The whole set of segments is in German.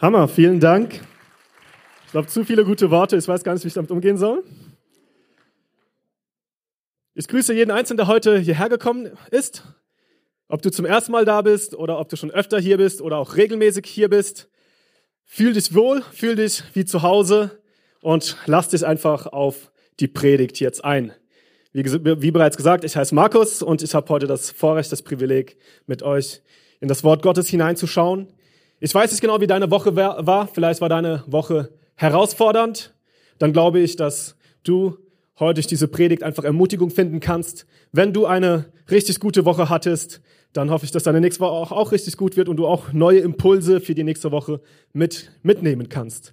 Hammer, vielen Dank. Ich glaube, zu viele gute Worte. Ich weiß gar nicht, wie ich damit umgehen soll. Ich grüße jeden Einzelnen, der heute hierher gekommen ist. Ob du zum ersten Mal da bist oder ob du schon öfter hier bist oder auch regelmäßig hier bist. Fühl dich wohl, fühl dich wie zu Hause und lass dich einfach auf die Predigt jetzt ein. Wie, wie bereits gesagt, ich heiße Markus und ich habe heute das Vorrecht, das Privileg, mit euch in das Wort Gottes hineinzuschauen. Ich weiß nicht genau, wie deine Woche war. Vielleicht war deine Woche herausfordernd. Dann glaube ich, dass du heute durch diese Predigt einfach Ermutigung finden kannst. Wenn du eine richtig gute Woche hattest, dann hoffe ich, dass deine nächste Woche auch, auch richtig gut wird und du auch neue Impulse für die nächste Woche mit, mitnehmen kannst.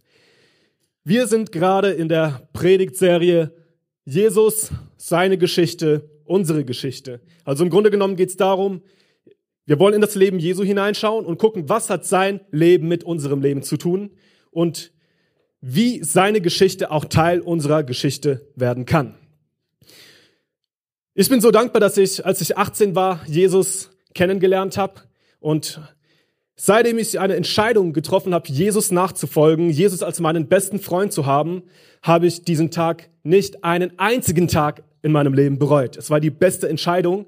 Wir sind gerade in der Predigtserie Jesus, seine Geschichte, unsere Geschichte. Also im Grunde genommen geht es darum, wir wollen in das Leben Jesu hineinschauen und gucken, was hat sein Leben mit unserem Leben zu tun und wie seine Geschichte auch Teil unserer Geschichte werden kann. Ich bin so dankbar, dass ich, als ich 18 war, Jesus kennengelernt habe und seitdem ich eine Entscheidung getroffen habe, Jesus nachzufolgen, Jesus als meinen besten Freund zu haben, habe ich diesen Tag nicht einen einzigen Tag in meinem Leben bereut. Es war die beste Entscheidung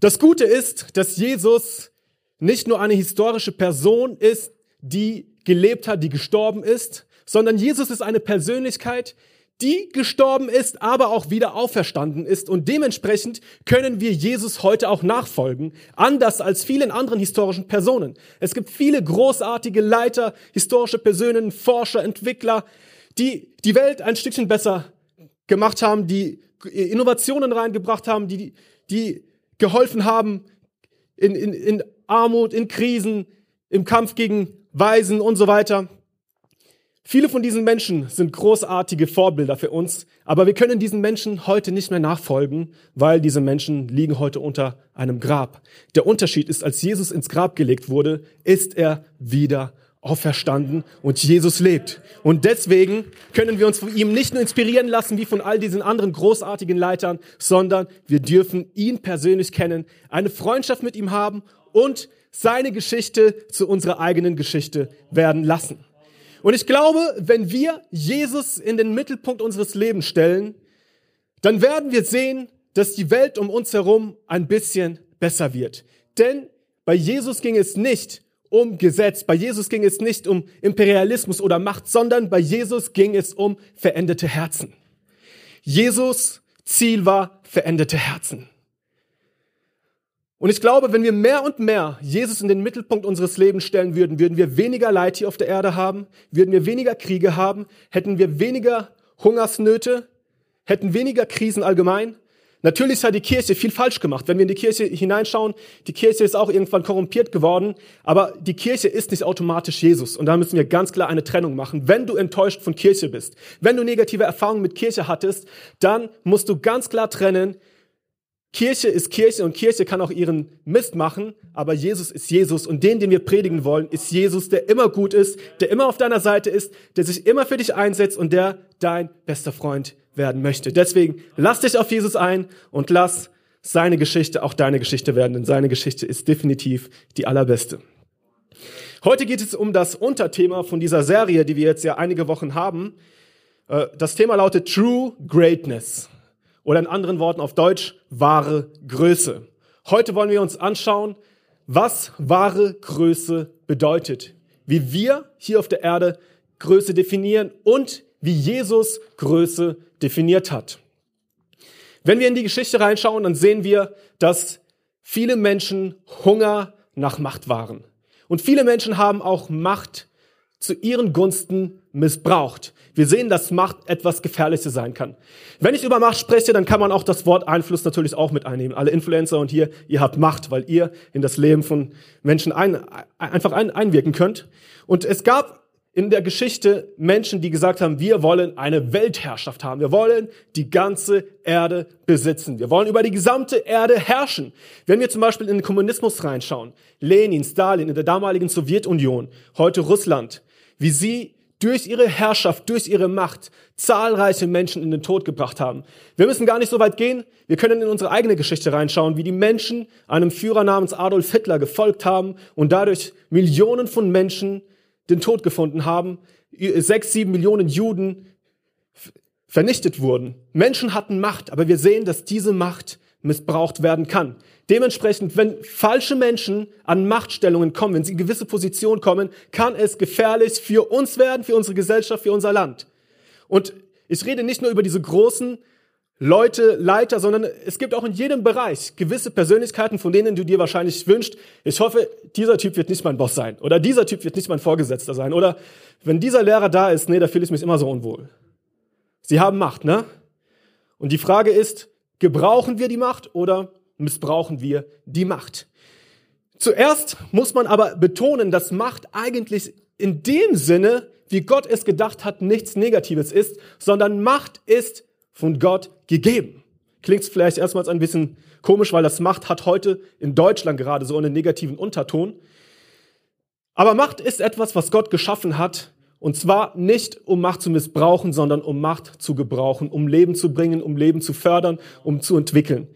das Gute ist, dass Jesus nicht nur eine historische Person ist, die gelebt hat, die gestorben ist, sondern Jesus ist eine Persönlichkeit, die gestorben ist, aber auch wieder auferstanden ist. Und dementsprechend können wir Jesus heute auch nachfolgen, anders als vielen anderen historischen Personen. Es gibt viele großartige Leiter, historische Personen, Forscher, Entwickler, die die Welt ein Stückchen besser gemacht haben, die Innovationen reingebracht haben, die, die geholfen haben in, in, in Armut, in Krisen, im Kampf gegen Weisen und so weiter. Viele von diesen Menschen sind großartige Vorbilder für uns, aber wir können diesen Menschen heute nicht mehr nachfolgen, weil diese Menschen liegen heute unter einem Grab. Der Unterschied ist, als Jesus ins Grab gelegt wurde, ist er wieder auferstanden und Jesus lebt. Und deswegen können wir uns von ihm nicht nur inspirieren lassen wie von all diesen anderen großartigen Leitern, sondern wir dürfen ihn persönlich kennen, eine Freundschaft mit ihm haben und seine Geschichte zu unserer eigenen Geschichte werden lassen. Und ich glaube, wenn wir Jesus in den Mittelpunkt unseres Lebens stellen, dann werden wir sehen, dass die Welt um uns herum ein bisschen besser wird. Denn bei Jesus ging es nicht um Gesetz. Bei Jesus ging es nicht um Imperialismus oder Macht, sondern bei Jesus ging es um veränderte Herzen. Jesus Ziel war veränderte Herzen. Und ich glaube, wenn wir mehr und mehr Jesus in den Mittelpunkt unseres Lebens stellen würden, würden wir weniger Leid hier auf der Erde haben, würden wir weniger Kriege haben, hätten wir weniger Hungersnöte, hätten weniger Krisen allgemein, Natürlich hat die Kirche viel falsch gemacht. Wenn wir in die Kirche hineinschauen, die Kirche ist auch irgendwann korrumpiert geworden, aber die Kirche ist nicht automatisch Jesus. Und da müssen wir ganz klar eine Trennung machen. Wenn du enttäuscht von Kirche bist, wenn du negative Erfahrungen mit Kirche hattest, dann musst du ganz klar trennen, Kirche ist Kirche und Kirche kann auch ihren Mist machen, aber Jesus ist Jesus und den, den wir predigen wollen, ist Jesus, der immer gut ist, der immer auf deiner Seite ist, der sich immer für dich einsetzt und der dein bester Freund werden möchte. Deswegen lass dich auf Jesus ein und lass seine Geschichte auch deine Geschichte werden, denn seine Geschichte ist definitiv die allerbeste. Heute geht es um das Unterthema von dieser Serie, die wir jetzt ja einige Wochen haben. Äh, das Thema lautet True Greatness oder in anderen Worten auf Deutsch wahre Größe. Heute wollen wir uns anschauen, was wahre Größe bedeutet, wie wir hier auf der Erde Größe definieren und wie Jesus Größe definiert hat. Wenn wir in die Geschichte reinschauen, dann sehen wir, dass viele Menschen Hunger nach Macht waren. Und viele Menschen haben auch Macht zu ihren Gunsten missbraucht. Wir sehen, dass Macht etwas Gefährliches sein kann. Wenn ich über Macht spreche, dann kann man auch das Wort Einfluss natürlich auch mit einnehmen. Alle Influencer und hier, ihr habt Macht, weil ihr in das Leben von Menschen ein, einfach ein, einwirken könnt. Und es gab in der Geschichte Menschen, die gesagt haben, wir wollen eine Weltherrschaft haben. Wir wollen die ganze Erde besitzen. Wir wollen über die gesamte Erde herrschen. Wenn wir zum Beispiel in den Kommunismus reinschauen, Lenin, Stalin in der damaligen Sowjetunion, heute Russland, wie sie durch ihre Herrschaft, durch ihre Macht zahlreiche Menschen in den Tod gebracht haben. Wir müssen gar nicht so weit gehen. Wir können in unsere eigene Geschichte reinschauen, wie die Menschen einem Führer namens Adolf Hitler gefolgt haben und dadurch Millionen von Menschen den Tod gefunden haben, sechs, sieben Millionen Juden vernichtet wurden. Menschen hatten Macht, aber wir sehen, dass diese Macht missbraucht werden kann. Dementsprechend, wenn falsche Menschen an Machtstellungen kommen, wenn sie in gewisse Positionen kommen, kann es gefährlich für uns werden, für unsere Gesellschaft, für unser Land. Und ich rede nicht nur über diese großen Leute, Leiter, sondern es gibt auch in jedem Bereich gewisse Persönlichkeiten, von denen du dir wahrscheinlich wünschst, ich hoffe, dieser Typ wird nicht mein Boss sein oder dieser Typ wird nicht mein Vorgesetzter sein oder wenn dieser Lehrer da ist, nee, da fühle ich mich immer so unwohl. Sie haben Macht, ne? Und die Frage ist, gebrauchen wir die Macht oder missbrauchen wir die Macht? Zuerst muss man aber betonen, dass Macht eigentlich in dem Sinne, wie Gott es gedacht hat, nichts Negatives ist, sondern Macht ist von Gott gegeben. Klingt vielleicht erstmals ein bisschen komisch, weil das Macht hat heute in Deutschland gerade so einen negativen Unterton. Aber Macht ist etwas, was Gott geschaffen hat und zwar nicht, um Macht zu missbrauchen, sondern um Macht zu gebrauchen, um Leben zu bringen, um Leben zu fördern, um zu entwickeln.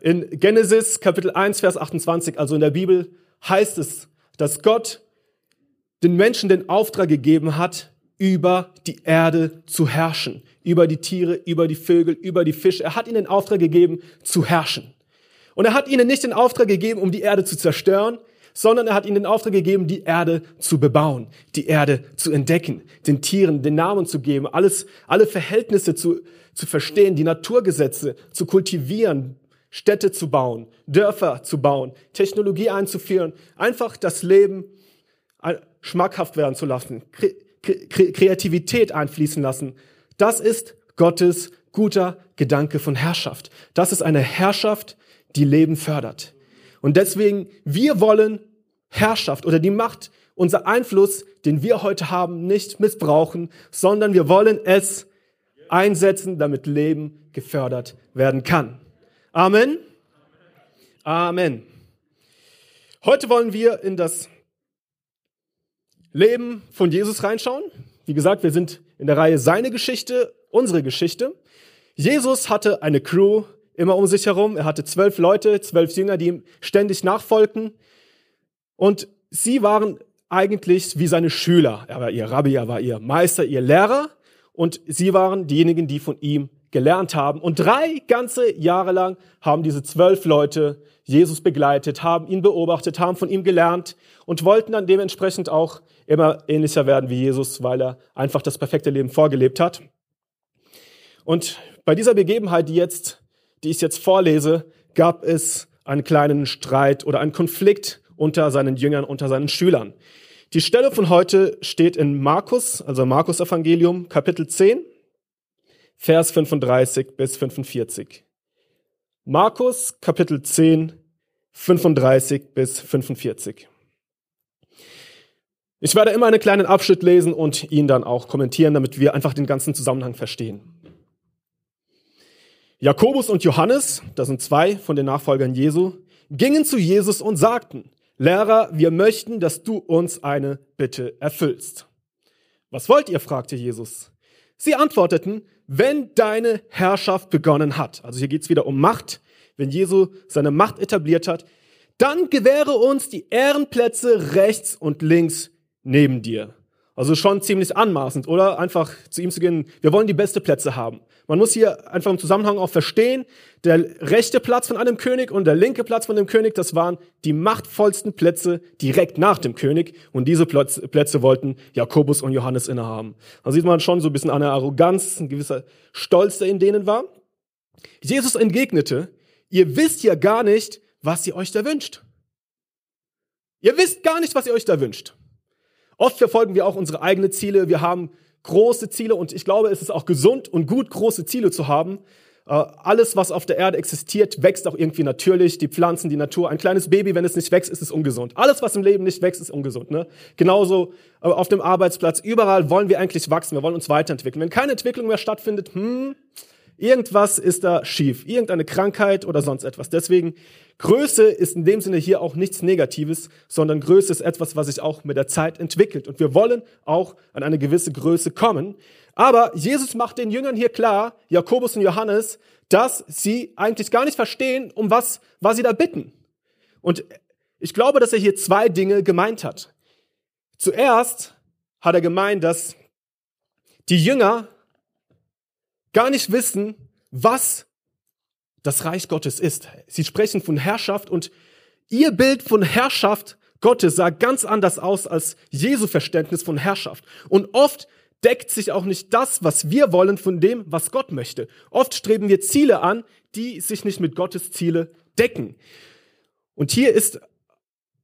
In Genesis Kapitel 1, Vers 28, also in der Bibel, heißt es, dass Gott den Menschen den Auftrag gegeben hat, über die Erde zu herrschen, über die Tiere, über die Vögel, über die Fische. Er hat ihnen den Auftrag gegeben, zu herrschen. Und er hat ihnen nicht den Auftrag gegeben, um die Erde zu zerstören, sondern er hat ihnen den Auftrag gegeben, die Erde zu bebauen, die Erde zu entdecken, den Tieren den Namen zu geben, alles, alle Verhältnisse zu, zu verstehen, die Naturgesetze zu kultivieren, Städte zu bauen, Dörfer zu bauen, Technologie einzuführen, einfach das Leben schmackhaft werden zu lassen, Kreativität einfließen lassen. Das ist Gottes guter Gedanke von Herrschaft. Das ist eine Herrschaft, die Leben fördert. Und deswegen, wir wollen Herrschaft oder die Macht, unser Einfluss, den wir heute haben, nicht missbrauchen, sondern wir wollen es einsetzen, damit Leben gefördert werden kann. Amen. Amen. Heute wollen wir in das Leben von Jesus reinschauen. Wie gesagt, wir sind in der Reihe seine Geschichte, unsere Geschichte. Jesus hatte eine Crew, immer um sich herum. Er hatte zwölf Leute, zwölf Jünger, die ihm ständig nachfolgten. Und sie waren eigentlich wie seine Schüler. Er war ihr Rabbi, er war ihr Meister, ihr Lehrer. Und sie waren diejenigen, die von ihm gelernt haben. Und drei ganze Jahre lang haben diese zwölf Leute Jesus begleitet, haben ihn beobachtet, haben von ihm gelernt und wollten dann dementsprechend auch immer ähnlicher werden wie Jesus, weil er einfach das perfekte Leben vorgelebt hat. Und bei dieser Begebenheit, die jetzt die ich jetzt vorlese, gab es einen kleinen Streit oder einen Konflikt unter seinen Jüngern, unter seinen Schülern. Die Stelle von heute steht in Markus, also Markus Evangelium, Kapitel 10, Vers 35 bis 45. Markus, Kapitel 10, 35 bis 45. Ich werde immer einen kleinen Abschnitt lesen und ihn dann auch kommentieren, damit wir einfach den ganzen Zusammenhang verstehen. Jakobus und Johannes, das sind zwei von den Nachfolgern Jesu, gingen zu Jesus und sagten, Lehrer, wir möchten, dass du uns eine Bitte erfüllst. Was wollt ihr? fragte Jesus. Sie antworteten, wenn deine Herrschaft begonnen hat, also hier geht's wieder um Macht, wenn Jesu seine Macht etabliert hat, dann gewähre uns die Ehrenplätze rechts und links neben dir. Also schon ziemlich anmaßend, oder? Einfach zu ihm zu gehen, wir wollen die beste Plätze haben. Man muss hier einfach im Zusammenhang auch verstehen, der rechte Platz von einem König und der linke Platz von dem König, das waren die machtvollsten Plätze direkt nach dem König. Und diese Plätze wollten Jakobus und Johannes innehaben. Da sieht man schon so ein bisschen eine Arroganz, ein gewisser Stolz, der in denen war. Jesus entgegnete, ihr wisst ja gar nicht, was ihr euch da wünscht. Ihr wisst gar nicht, was ihr euch da wünscht. Oft verfolgen wir auch unsere eigenen Ziele. Wir haben große Ziele und ich glaube, es ist auch gesund und gut, große Ziele zu haben. Äh, alles, was auf der Erde existiert, wächst auch irgendwie natürlich. Die Pflanzen, die Natur. Ein kleines Baby, wenn es nicht wächst, ist es ungesund. Alles, was im Leben nicht wächst, ist ungesund. Ne? Genauso äh, auf dem Arbeitsplatz. Überall wollen wir eigentlich wachsen. Wir wollen uns weiterentwickeln. Wenn keine Entwicklung mehr stattfindet, hm, Irgendwas ist da schief, irgendeine Krankheit oder sonst etwas. Deswegen, Größe ist in dem Sinne hier auch nichts Negatives, sondern Größe ist etwas, was sich auch mit der Zeit entwickelt. Und wir wollen auch an eine gewisse Größe kommen. Aber Jesus macht den Jüngern hier klar, Jakobus und Johannes, dass sie eigentlich gar nicht verstehen, um was, was sie da bitten. Und ich glaube, dass er hier zwei Dinge gemeint hat. Zuerst hat er gemeint, dass die Jünger gar nicht wissen, was das Reich Gottes ist. Sie sprechen von Herrschaft und ihr Bild von Herrschaft Gottes sah ganz anders aus als Jesu Verständnis von Herrschaft. Und oft deckt sich auch nicht das, was wir wollen, von dem, was Gott möchte. Oft streben wir Ziele an, die sich nicht mit Gottes Ziele decken. Und hier ist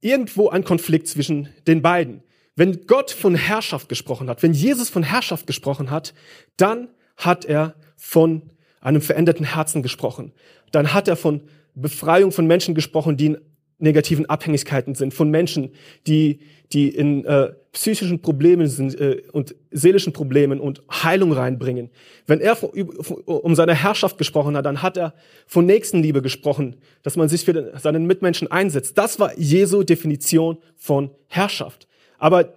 irgendwo ein Konflikt zwischen den beiden. Wenn Gott von Herrschaft gesprochen hat, wenn Jesus von Herrschaft gesprochen hat, dann hat er von einem veränderten Herzen gesprochen. Dann hat er von Befreiung von Menschen gesprochen, die in negativen Abhängigkeiten sind, von Menschen, die, die in äh, psychischen Problemen sind äh, und seelischen Problemen und Heilung reinbringen. Wenn er um seine Herrschaft gesprochen hat, dann hat er von Nächstenliebe gesprochen, dass man sich für den, seinen Mitmenschen einsetzt. Das war Jesu Definition von Herrschaft. Aber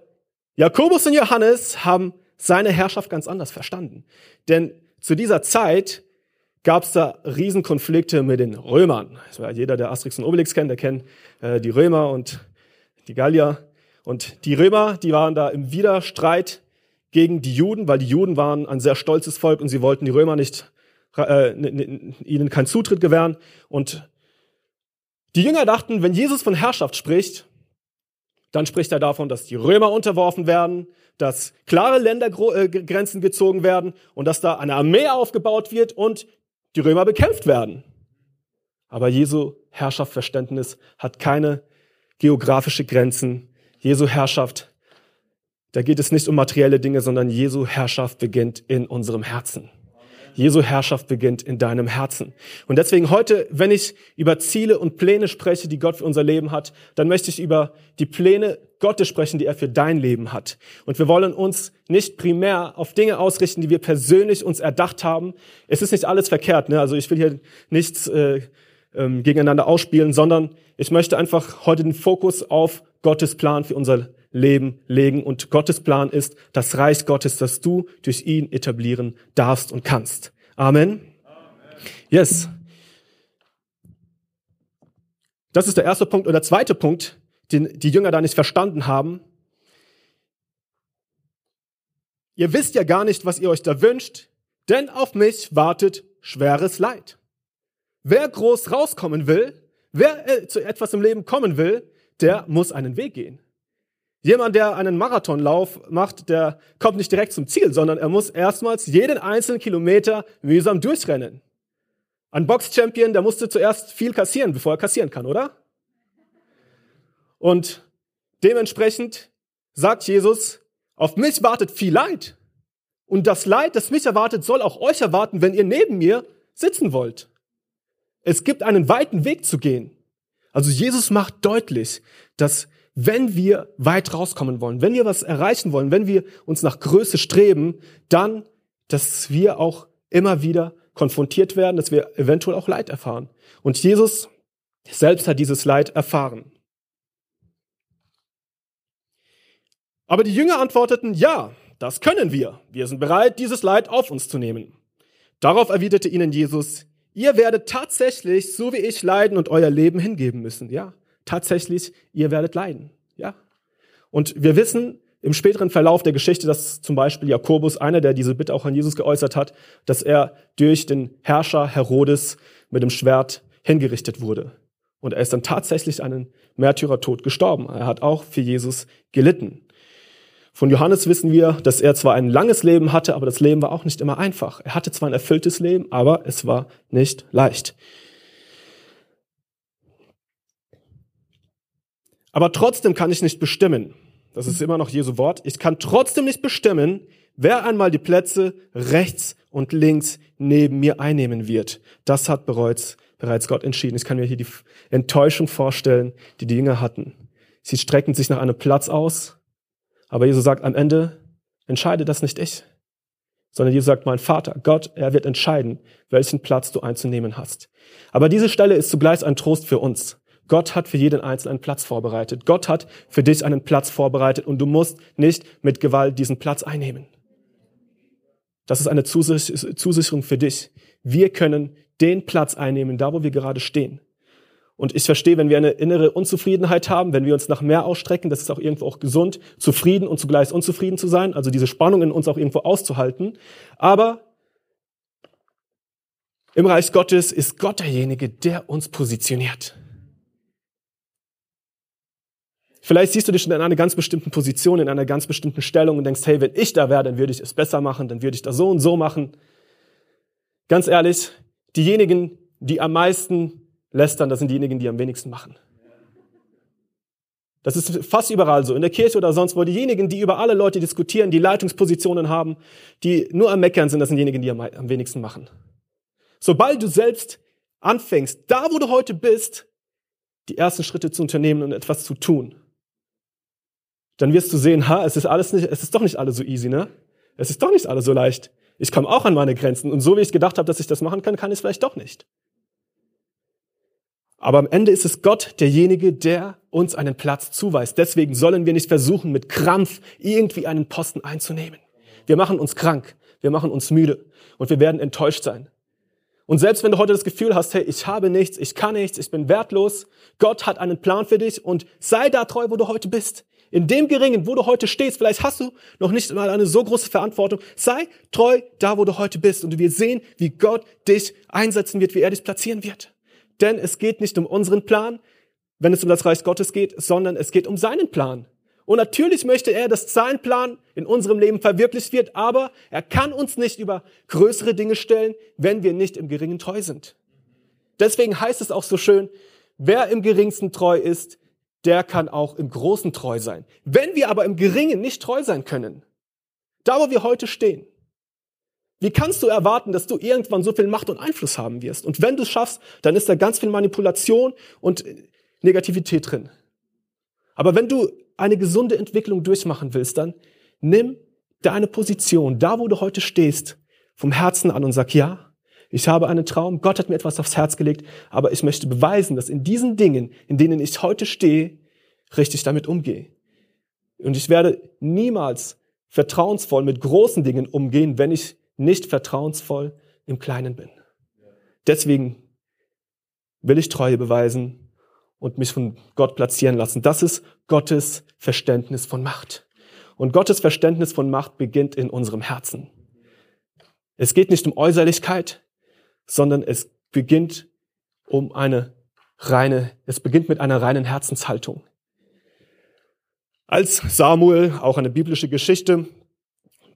Jakobus und Johannes haben seine Herrschaft ganz anders verstanden. Denn zu dieser Zeit gab es da Riesenkonflikte mit den Römern. jeder, der Asterix und Obelix kennt, der kennt äh, die Römer und die Gallier. Und die Römer, die waren da im Widerstreit gegen die Juden, weil die Juden waren ein sehr stolzes Volk und sie wollten die Römer nicht, äh, ihnen keinen Zutritt gewähren. Und die Jünger dachten, wenn Jesus von Herrschaft spricht, dann spricht er davon, dass die Römer unterworfen werden, dass klare Ländergrenzen gezogen werden und dass da eine Armee aufgebaut wird und die Römer bekämpft werden. Aber Jesu Herrschaftsverständnis hat keine geografische Grenzen. Jesu Herrschaft, da geht es nicht um materielle Dinge, sondern Jesu Herrschaft beginnt in unserem Herzen. Jesu Herrschaft beginnt in deinem Herzen. Und deswegen heute, wenn ich über Ziele und Pläne spreche, die Gott für unser Leben hat, dann möchte ich über die Pläne Gottes sprechen, die er für dein Leben hat. Und wir wollen uns nicht primär auf Dinge ausrichten, die wir persönlich uns erdacht haben. Es ist nicht alles verkehrt. Ne? Also ich will hier nichts äh, ähm, gegeneinander ausspielen, sondern ich möchte einfach heute den Fokus auf Gottes Plan für unser Leben legen. Und Gottes Plan ist das Reich Gottes, das du durch ihn etablieren darfst und kannst. Amen. Yes. Das ist der erste Punkt. Und der zweite Punkt, den die Jünger da nicht verstanden haben. Ihr wisst ja gar nicht, was ihr euch da wünscht, denn auf mich wartet schweres Leid. Wer groß rauskommen will, wer äh, zu etwas im Leben kommen will, der muss einen Weg gehen. Jemand, der einen Marathonlauf macht, der kommt nicht direkt zum Ziel, sondern er muss erstmals jeden einzelnen Kilometer mühsam durchrennen. Ein Box-Champion, der musste zuerst viel kassieren, bevor er kassieren kann, oder? Und dementsprechend sagt Jesus, auf mich wartet viel Leid. Und das Leid, das mich erwartet, soll auch euch erwarten, wenn ihr neben mir sitzen wollt. Es gibt einen weiten Weg zu gehen. Also Jesus macht deutlich, dass wenn wir weit rauskommen wollen, wenn wir was erreichen wollen, wenn wir uns nach Größe streben, dann, dass wir auch immer wieder konfrontiert werden, dass wir eventuell auch Leid erfahren. Und Jesus selbst hat dieses Leid erfahren. Aber die Jünger antworteten, ja, das können wir. Wir sind bereit, dieses Leid auf uns zu nehmen. Darauf erwiderte ihnen Jesus, ihr werdet tatsächlich, so wie ich, leiden und euer Leben hingeben müssen. Ja, tatsächlich, ihr werdet leiden. Ja. Und wir wissen im späteren Verlauf der Geschichte, dass zum Beispiel Jakobus, einer, der diese Bitte auch an Jesus geäußert hat, dass er durch den Herrscher Herodes mit dem Schwert hingerichtet wurde. Und er ist dann tatsächlich einen Märtyrertod gestorben. Er hat auch für Jesus gelitten. Von Johannes wissen wir, dass er zwar ein langes Leben hatte, aber das Leben war auch nicht immer einfach. Er hatte zwar ein erfülltes Leben, aber es war nicht leicht. Aber trotzdem kann ich nicht bestimmen, das ist immer noch Jesu Wort, ich kann trotzdem nicht bestimmen, wer einmal die Plätze rechts und links neben mir einnehmen wird. Das hat bereits, bereits Gott entschieden. Ich kann mir hier die Enttäuschung vorstellen, die die Jünger hatten. Sie strecken sich nach einem Platz aus, aber Jesus sagt am Ende, entscheide das nicht ich, sondern Jesus sagt, mein Vater, Gott, er wird entscheiden, welchen Platz du einzunehmen hast. Aber diese Stelle ist zugleich ein Trost für uns. Gott hat für jeden Einzelnen einen Platz vorbereitet. Gott hat für dich einen Platz vorbereitet und du musst nicht mit Gewalt diesen Platz einnehmen. Das ist eine Zusicherung für dich. Wir können den Platz einnehmen, da wo wir gerade stehen. Und ich verstehe, wenn wir eine innere Unzufriedenheit haben, wenn wir uns nach mehr ausstrecken, das ist auch irgendwo auch gesund, zufrieden und zugleich unzufrieden zu sein, also diese Spannung in uns auch irgendwo auszuhalten. Aber im Reich Gottes ist Gott derjenige, der uns positioniert. Vielleicht siehst du dich schon in einer ganz bestimmten Position, in einer ganz bestimmten Stellung und denkst, hey, wenn ich da wäre, dann würde ich es besser machen, dann würde ich das so und so machen. Ganz ehrlich, diejenigen, die am meisten lästern, das sind diejenigen, die am wenigsten machen. Das ist fast überall so, in der Kirche oder sonst wo. Diejenigen, die über alle Leute diskutieren, die Leitungspositionen haben, die nur am Meckern sind, das sind diejenigen, die am, wenigsten machen. Sobald du selbst anfängst, da wo du heute bist, die ersten Schritte zu unternehmen und etwas zu tun, dann wirst du sehen, ha, es ist alles nicht, es ist doch nicht alles so easy, ne? Es ist doch nicht alles so leicht. Ich komme auch an meine Grenzen und so wie ich gedacht habe, dass ich das machen kann, kann ich es vielleicht doch nicht. Aber am Ende ist es Gott derjenige, der uns einen Platz zuweist. Deswegen sollen wir nicht versuchen, mit Krampf irgendwie einen Posten einzunehmen. Wir machen uns krank, wir machen uns müde und wir werden enttäuscht sein. Und selbst wenn du heute das Gefühl hast, hey, ich habe nichts, ich kann nichts, ich bin wertlos, Gott hat einen Plan für dich und sei da treu, wo du heute bist. In dem Geringen, wo du heute stehst, vielleicht hast du noch nicht mal eine so große Verantwortung. Sei treu da, wo du heute bist und wirst sehen, wie Gott dich einsetzen wird, wie er dich platzieren wird. Denn es geht nicht um unseren Plan, wenn es um das Reich Gottes geht, sondern es geht um seinen Plan. Und natürlich möchte er, dass sein Plan in unserem Leben verwirklicht wird, aber er kann uns nicht über größere Dinge stellen, wenn wir nicht im Geringen treu sind. Deswegen heißt es auch so schön, wer im Geringsten treu ist, der kann auch im Großen treu sein. Wenn wir aber im Geringen nicht treu sein können, da wo wir heute stehen, wie kannst du erwarten, dass du irgendwann so viel Macht und Einfluss haben wirst? Und wenn du es schaffst, dann ist da ganz viel Manipulation und Negativität drin. Aber wenn du eine gesunde Entwicklung durchmachen willst, dann nimm deine Position, da wo du heute stehst, vom Herzen an und sag, ja, ich habe einen Traum, Gott hat mir etwas aufs Herz gelegt, aber ich möchte beweisen, dass in diesen Dingen, in denen ich heute stehe, richtig damit umgehe. Und ich werde niemals vertrauensvoll mit großen Dingen umgehen, wenn ich nicht vertrauensvoll im Kleinen bin. Deswegen will ich Treue beweisen und mich von Gott platzieren lassen. Das ist Gottes Verständnis von Macht. Und Gottes Verständnis von Macht beginnt in unserem Herzen. Es geht nicht um Äußerlichkeit, sondern es beginnt um eine reine, es beginnt mit einer reinen Herzenshaltung. Als Samuel, auch eine biblische Geschichte,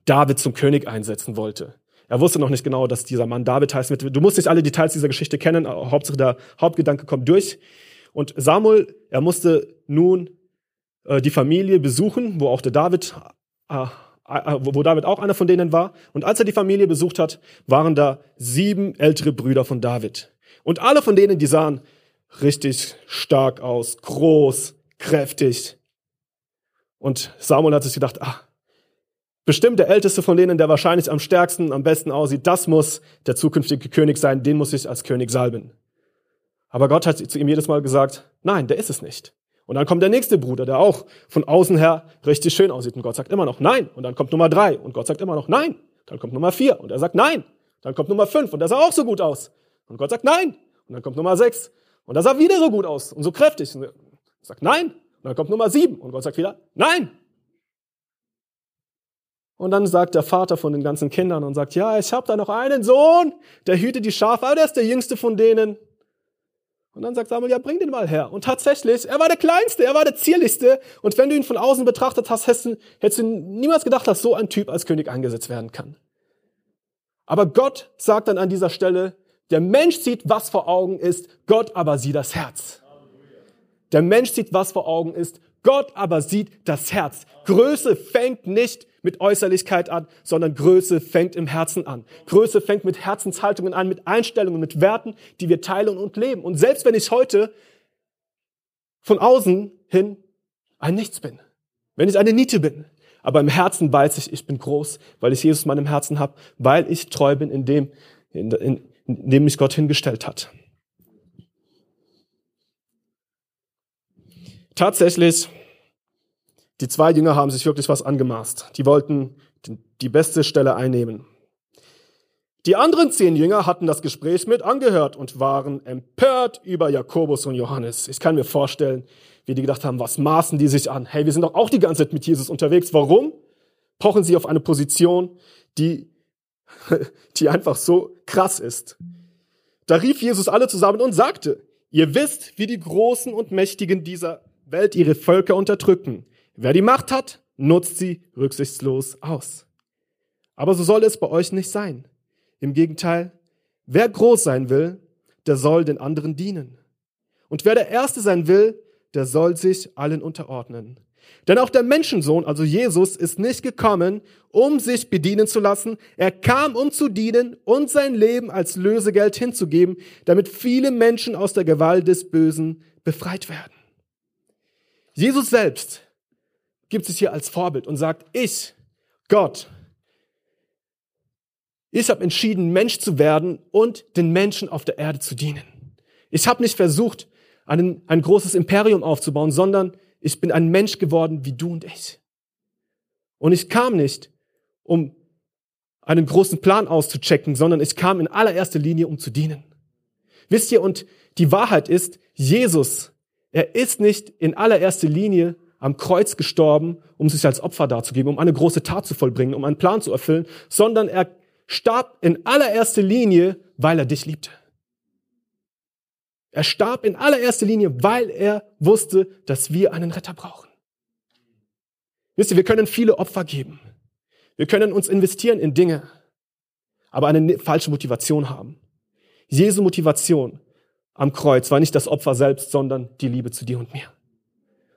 David zum König einsetzen wollte. Er wusste noch nicht genau, dass dieser Mann David heißt. Du musst nicht alle Details dieser Geschichte kennen, Hauptsache der Hauptgedanke kommt durch. Und Samuel, er musste nun äh, die Familie besuchen, wo auch der David, äh, äh, wo David auch einer von denen war. Und als er die Familie besucht hat, waren da sieben ältere Brüder von David. Und alle von denen, die sahen richtig stark aus, groß, kräftig. Und Samuel hat sich gedacht, ah, bestimmt der älteste von denen, der wahrscheinlich am stärksten, am besten aussieht, das muss der zukünftige König sein, den muss ich als König salben. Aber Gott hat zu ihm jedes Mal gesagt, nein, der ist es nicht. Und dann kommt der nächste Bruder, der auch von außen her richtig schön aussieht. Und Gott sagt immer noch nein. Und dann kommt Nummer drei. Und Gott sagt immer noch nein. Dann kommt Nummer vier. Und er sagt nein. Dann kommt Nummer fünf. Und der sah auch so gut aus. Und Gott sagt nein. Und dann kommt Nummer sechs. Und der sah wieder so gut aus und so kräftig. Und er sagt nein. Und dann kommt Nummer sieben. Und Gott sagt wieder nein. Und dann sagt der Vater von den ganzen Kindern und sagt, ja, ich habe da noch einen Sohn, der hütet die Schafe, aber der ist der jüngste von denen. Und dann sagt Samuel, ja, bring den mal her. Und tatsächlich, er war der Kleinste, er war der Zierlichste. Und wenn du ihn von außen betrachtet hast, hättest du, niemals gedacht, dass so ein Typ als König eingesetzt werden kann. Aber Gott sagt dann an dieser Stelle, der Mensch sieht, was vor Augen ist, Gott aber sieht das Herz. Der Mensch sieht, was vor Augen ist, Gott aber sieht das Herz. Größe fängt nicht mit Äußerlichkeit an, sondern Größe fängt im Herzen an. Größe fängt mit Herzenshaltungen an, mit Einstellungen, mit Werten, die wir teilen und leben. Und selbst wenn ich heute von außen hin ein Nichts bin, wenn ich eine Niete bin, aber im Herzen weiß ich, ich bin groß, weil ich Jesus in meinem Herzen habe, weil ich treu bin in dem, in, in, in dem mich Gott hingestellt hat. Tatsächlich, die zwei Jünger haben sich wirklich was angemaßt. Die wollten die beste Stelle einnehmen. Die anderen zehn Jünger hatten das Gespräch mit angehört und waren empört über Jakobus und Johannes. Ich kann mir vorstellen, wie die gedacht haben, was maßen die sich an? Hey, wir sind doch auch die ganze Zeit mit Jesus unterwegs. Warum? Pochen sie auf eine Position, die, die einfach so krass ist. Da rief Jesus alle zusammen und sagte, ihr wisst, wie die Großen und Mächtigen dieser Welt ihre Völker unterdrücken. Wer die Macht hat, nutzt sie rücksichtslos aus. Aber so soll es bei euch nicht sein. Im Gegenteil, wer groß sein will, der soll den anderen dienen. Und wer der Erste sein will, der soll sich allen unterordnen. Denn auch der Menschensohn, also Jesus, ist nicht gekommen, um sich bedienen zu lassen. Er kam, um zu dienen und sein Leben als Lösegeld hinzugeben, damit viele Menschen aus der Gewalt des Bösen befreit werden. Jesus selbst gibt sich hier als Vorbild und sagt, ich, Gott, ich habe entschieden, Mensch zu werden und den Menschen auf der Erde zu dienen. Ich habe nicht versucht, ein, ein großes Imperium aufzubauen, sondern ich bin ein Mensch geworden wie du und ich. Und ich kam nicht, um einen großen Plan auszuchecken, sondern ich kam in allererster Linie, um zu dienen. Wisst ihr, und die Wahrheit ist, Jesus, er ist nicht in allererster Linie am Kreuz gestorben, um sich als Opfer darzugeben, um eine große Tat zu vollbringen, um einen Plan zu erfüllen, sondern er starb in allererster Linie, weil er dich liebte. Er starb in allererster Linie, weil er wusste, dass wir einen Retter brauchen. Wisst ihr, wir können viele Opfer geben. Wir können uns investieren in Dinge, aber eine falsche Motivation haben. Jesu Motivation am Kreuz war nicht das Opfer selbst, sondern die Liebe zu dir und mir.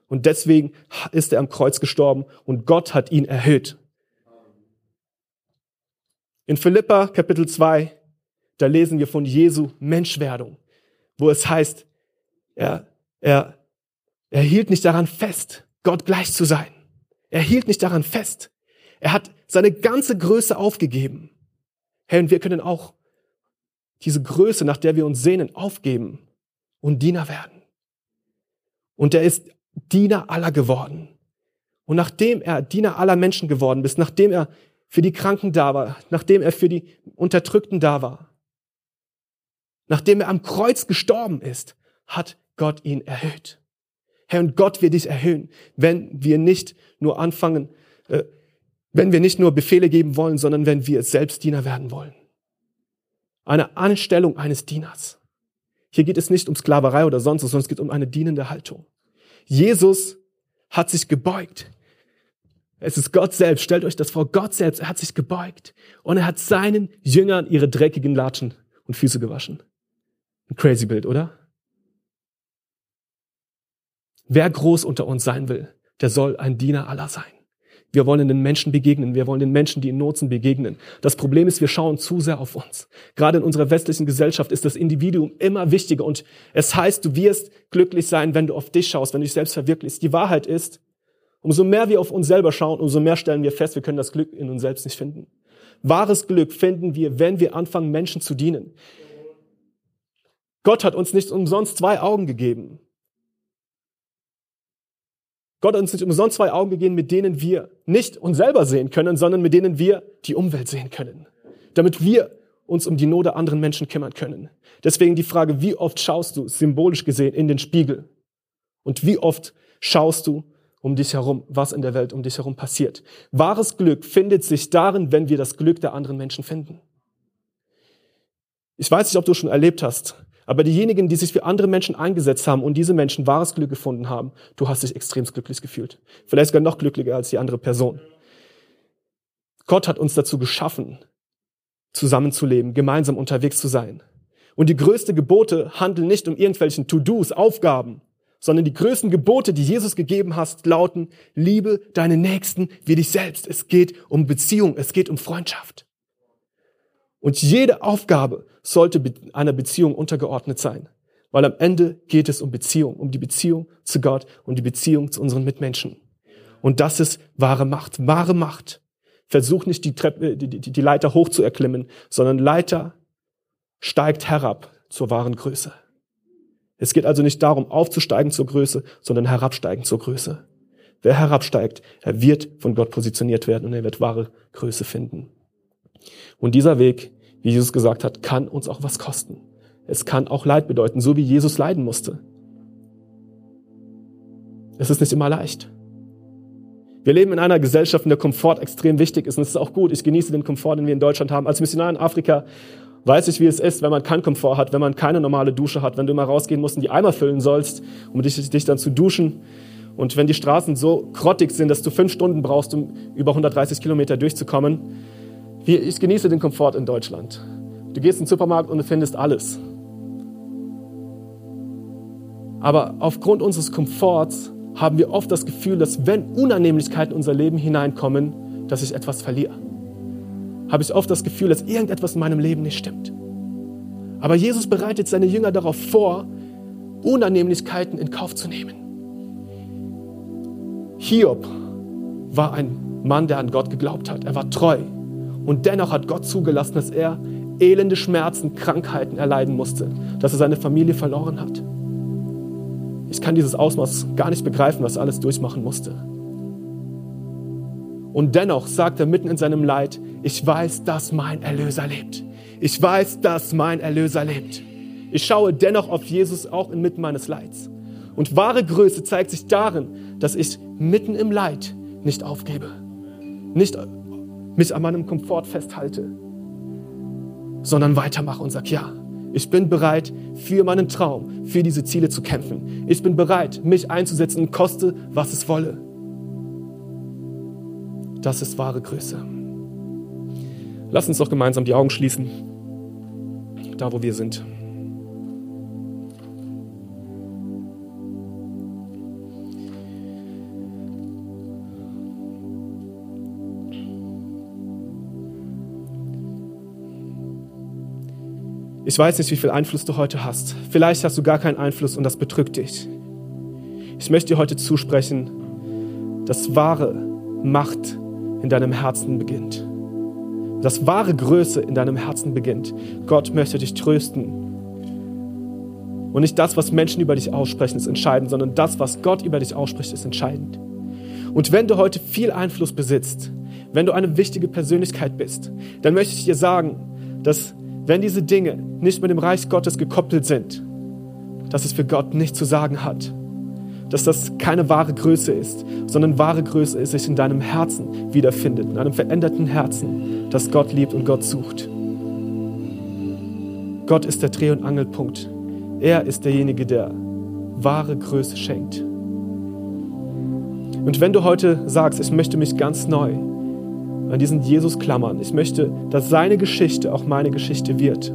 Und deswegen ist er am Kreuz gestorben und Gott hat ihn erhöht. In Philippa Kapitel 2, da lesen wir von Jesu Menschwerdung, wo es heißt, er, er, er hielt nicht daran fest, Gott gleich zu sein. Er hielt nicht daran fest. Er hat seine ganze Größe aufgegeben. Hey, und wir können auch diese Größe, nach der wir uns sehnen, aufgeben und Diener werden. Und er ist Diener aller geworden. Und nachdem er Diener aller Menschen geworden ist, nachdem er für die Kranken da war, nachdem er für die Unterdrückten da war, nachdem er am Kreuz gestorben ist, hat Gott ihn erhöht. Herr, und Gott wird dich erhöhen, wenn wir nicht nur anfangen, äh, wenn wir nicht nur Befehle geben wollen, sondern wenn wir selbst Diener werden wollen. Eine Anstellung eines Dieners. Hier geht es nicht um Sklaverei oder sonst was, sondern es geht um eine dienende Haltung. Jesus hat sich gebeugt. Es ist Gott selbst. Stellt euch das vor. Gott selbst, er hat sich gebeugt und er hat seinen Jüngern ihre dreckigen Latschen und Füße gewaschen. Ein crazy Bild, oder? Wer groß unter uns sein will, der soll ein Diener aller sein. Wir wollen den Menschen begegnen. Wir wollen den Menschen, die in Not sind, begegnen. Das Problem ist, wir schauen zu sehr auf uns. Gerade in unserer westlichen Gesellschaft ist das Individuum immer wichtiger und es heißt, du wirst glücklich sein, wenn du auf dich schaust, wenn du dich selbst verwirklichst. Die Wahrheit ist, Umso mehr wir auf uns selber schauen, umso mehr stellen wir fest, wir können das Glück in uns selbst nicht finden. Wahres Glück finden wir, wenn wir anfangen, Menschen zu dienen. Gott hat uns nicht umsonst zwei Augen gegeben. Gott hat uns nicht umsonst zwei Augen gegeben, mit denen wir nicht uns selber sehen können, sondern mit denen wir die Umwelt sehen können. Damit wir uns um die Not der anderen Menschen kümmern können. Deswegen die Frage, wie oft schaust du, symbolisch gesehen, in den Spiegel? Und wie oft schaust du um dich herum, was in der Welt um dich herum passiert. Wahres Glück findet sich darin, wenn wir das Glück der anderen Menschen finden. Ich weiß nicht, ob du schon erlebt hast, aber diejenigen, die sich für andere Menschen eingesetzt haben und diese Menschen wahres Glück gefunden haben, du hast dich extrem glücklich gefühlt. Vielleicht sogar noch glücklicher als die andere Person. Gott hat uns dazu geschaffen, zusammenzuleben, gemeinsam unterwegs zu sein. Und die größte Gebote handeln nicht um irgendwelchen To-Dos, Aufgaben, sondern die größten Gebote, die Jesus gegeben hast, lauten, liebe deine Nächsten wie dich selbst. Es geht um Beziehung, es geht um Freundschaft. Und jede Aufgabe sollte einer Beziehung untergeordnet sein, weil am Ende geht es um Beziehung, um die Beziehung zu Gott und die Beziehung zu unseren Mitmenschen. Und das ist wahre Macht. Wahre Macht. Versuch nicht die, Treppe, die, die, die Leiter hoch zu erklimmen, sondern Leiter steigt herab zur wahren Größe. Es geht also nicht darum, aufzusteigen zur Größe, sondern herabsteigen zur Größe. Wer herabsteigt, er wird von Gott positioniert werden und er wird wahre Größe finden. Und dieser Weg wie Jesus gesagt hat, kann uns auch was kosten. Es kann auch Leid bedeuten, so wie Jesus leiden musste. Es ist nicht immer leicht. Wir leben in einer Gesellschaft, in der Komfort extrem wichtig ist. Und es ist auch gut. Ich genieße den Komfort, den wir in Deutschland haben. Als Missionar in Afrika weiß ich, wie es ist, wenn man keinen Komfort hat, wenn man keine normale Dusche hat, wenn du mal rausgehen musst und die Eimer füllen sollst, um dich, dich dann zu duschen. Und wenn die Straßen so grottig sind, dass du fünf Stunden brauchst, um über 130 Kilometer durchzukommen. Ich genieße den Komfort in Deutschland. Du gehst in den Supermarkt und du findest alles. Aber aufgrund unseres Komforts haben wir oft das Gefühl, dass wenn Unannehmlichkeiten in unser Leben hineinkommen, dass ich etwas verliere. Habe ich oft das Gefühl, dass irgendetwas in meinem Leben nicht stimmt. Aber Jesus bereitet seine Jünger darauf vor, Unannehmlichkeiten in Kauf zu nehmen. Hiob war ein Mann, der an Gott geglaubt hat. Er war treu. Und dennoch hat Gott zugelassen, dass er elende Schmerzen, Krankheiten erleiden musste, dass er seine Familie verloren hat. Ich kann dieses Ausmaß gar nicht begreifen, was er alles durchmachen musste. Und dennoch sagt er mitten in seinem Leid, ich weiß, dass mein Erlöser lebt. Ich weiß, dass mein Erlöser lebt. Ich schaue dennoch auf Jesus auch inmitten meines Leids. Und wahre Größe zeigt sich darin, dass ich mitten im Leid nicht aufgebe, nicht mich an meinem Komfort festhalte, sondern weitermache und sage, ja, ich bin bereit, für meinen Traum, für diese Ziele zu kämpfen. Ich bin bereit, mich einzusetzen, koste, was es wolle. Das ist wahre Größe. Lass uns doch gemeinsam die Augen schließen, da wo wir sind. Ich weiß nicht, wie viel Einfluss du heute hast. Vielleicht hast du gar keinen Einfluss und das bedrückt dich. Ich möchte dir heute zusprechen, dass wahre Macht in deinem Herzen beginnt. Dass wahre Größe in deinem Herzen beginnt. Gott möchte dich trösten. Und nicht das, was Menschen über dich aussprechen, ist entscheidend, sondern das, was Gott über dich ausspricht, ist entscheidend. Und wenn du heute viel Einfluss besitzt, wenn du eine wichtige Persönlichkeit bist, dann möchte ich dir sagen, dass wenn diese Dinge nicht mit dem Reich Gottes gekoppelt sind, dass es für Gott nichts zu sagen hat. Dass das keine wahre Größe ist, sondern wahre Größe ist, sich in deinem Herzen wiederfindet, in einem veränderten Herzen, das Gott liebt und Gott sucht. Gott ist der Dreh- und Angelpunkt. Er ist derjenige, der wahre Größe schenkt. Und wenn du heute sagst, ich möchte mich ganz neu an diesen Jesus klammern. Ich möchte, dass seine Geschichte auch meine Geschichte wird.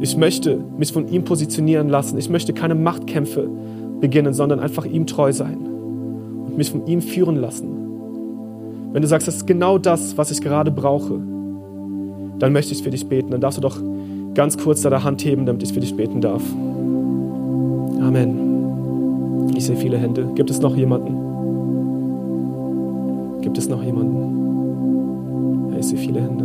Ich möchte mich von ihm positionieren lassen. Ich möchte keine Machtkämpfe beginnen, sondern einfach ihm treu sein und mich von ihm führen lassen. Wenn du sagst, das ist genau das, was ich gerade brauche, dann möchte ich für dich beten. Dann darfst du doch ganz kurz deine Hand heben, damit ich für dich beten darf. Amen. Ich sehe viele Hände. Gibt es noch jemanden? Gibt es noch jemanden? Ja, ich sehe viele Hände.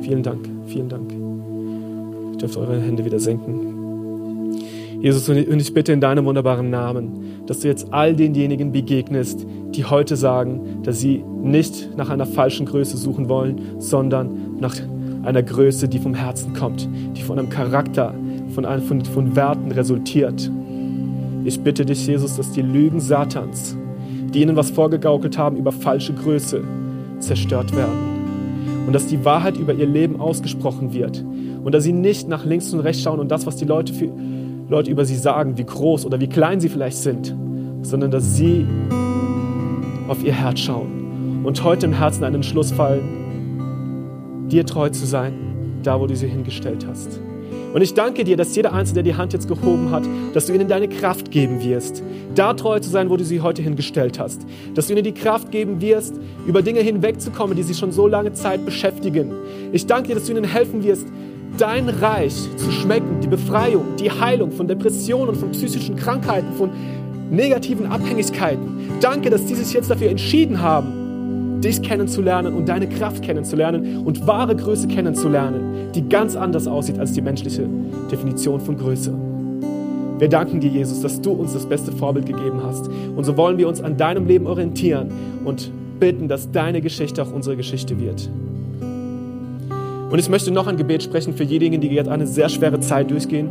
Vielen Dank, vielen Dank. Ihr dürft eure Hände wieder senken. Jesus, und ich bitte in deinem wunderbaren Namen, dass du jetzt all denjenigen begegnest, die heute sagen, dass sie nicht nach einer falschen Größe suchen wollen, sondern nach einer Größe, die vom Herzen kommt, die von einem Charakter, von, einem, von, von Werten resultiert. Ich bitte dich, Jesus, dass die Lügen Satans die ihnen was vorgegaukelt haben über falsche Größe, zerstört werden. Und dass die Wahrheit über ihr Leben ausgesprochen wird. Und dass sie nicht nach links und rechts schauen und das, was die Leute, für, Leute über sie sagen, wie groß oder wie klein sie vielleicht sind, sondern dass sie auf ihr Herz schauen und heute im Herzen einen Entschluss fallen, dir treu zu sein, da wo du sie hingestellt hast. Und ich danke dir, dass jeder Einzelne, der die Hand jetzt gehoben hat, dass du ihnen deine Kraft geben wirst, da treu zu sein, wo du sie heute hingestellt hast. Dass du ihnen die Kraft geben wirst, über Dinge hinwegzukommen, die sie schon so lange Zeit beschäftigen. Ich danke dir, dass du ihnen helfen wirst, dein Reich zu schmecken, die Befreiung, die Heilung von Depressionen, von psychischen Krankheiten, von negativen Abhängigkeiten. Danke, dass sie sich jetzt dafür entschieden haben, dich kennenzulernen und deine Kraft kennenzulernen und wahre Größe kennenzulernen, die ganz anders aussieht als die menschliche Definition von Größe. Wir danken dir, Jesus, dass du uns das beste Vorbild gegeben hast. Und so wollen wir uns an deinem Leben orientieren und bitten, dass deine Geschichte auch unsere Geschichte wird. Und ich möchte noch ein Gebet sprechen für diejenigen, die jetzt eine sehr schwere Zeit durchgehen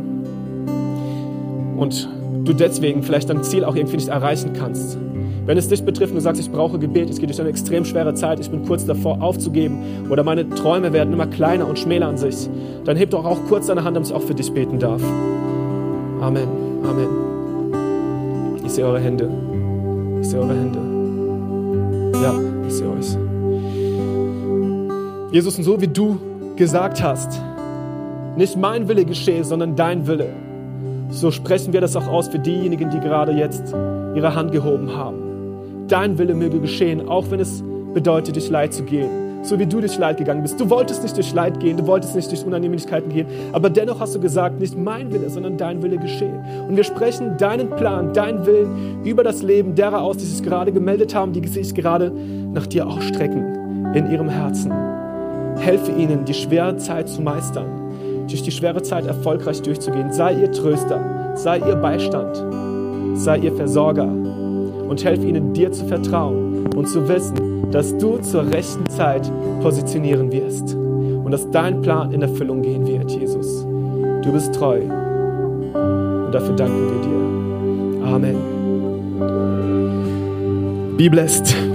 und du deswegen vielleicht dein Ziel auch irgendwie nicht erreichen kannst. Wenn es dich betrifft und du sagst, ich brauche Gebet, es geht durch eine extrem schwere Zeit, ich bin kurz davor aufzugeben oder meine Träume werden immer kleiner und schmäler an sich, dann heb doch auch kurz deine Hand, damit ich auch für dich beten darf. Amen. Amen. Ich sehe eure Hände. Ich sehe eure Hände. Ja, ich sehe euch. Jesus, und so wie du gesagt hast, nicht mein Wille geschehe, sondern dein Wille, so sprechen wir das auch aus für diejenigen, die gerade jetzt ihre Hand gehoben haben. Dein Wille möge geschehen, auch wenn es bedeutet, durch Leid zu gehen. So wie du durch Leid gegangen bist. Du wolltest nicht durch Leid gehen, du wolltest nicht durch Unannehmlichkeiten gehen, aber dennoch hast du gesagt, nicht mein Wille, sondern dein Wille geschehe. Und wir sprechen deinen Plan, deinen Willen über das Leben derer aus, die sich gerade gemeldet haben, die sich gerade nach dir ausstrecken in ihrem Herzen. Helfe ihnen, die schwere Zeit zu meistern, durch die schwere Zeit erfolgreich durchzugehen. Sei ihr Tröster, sei ihr Beistand, sei ihr Versorger und helfe ihnen, dir zu vertrauen und zu wissen, dass du zur rechten Zeit positionieren wirst und dass dein Plan in Erfüllung gehen wird, Jesus. Du bist treu und dafür danken wir dir. Amen. Be blessed.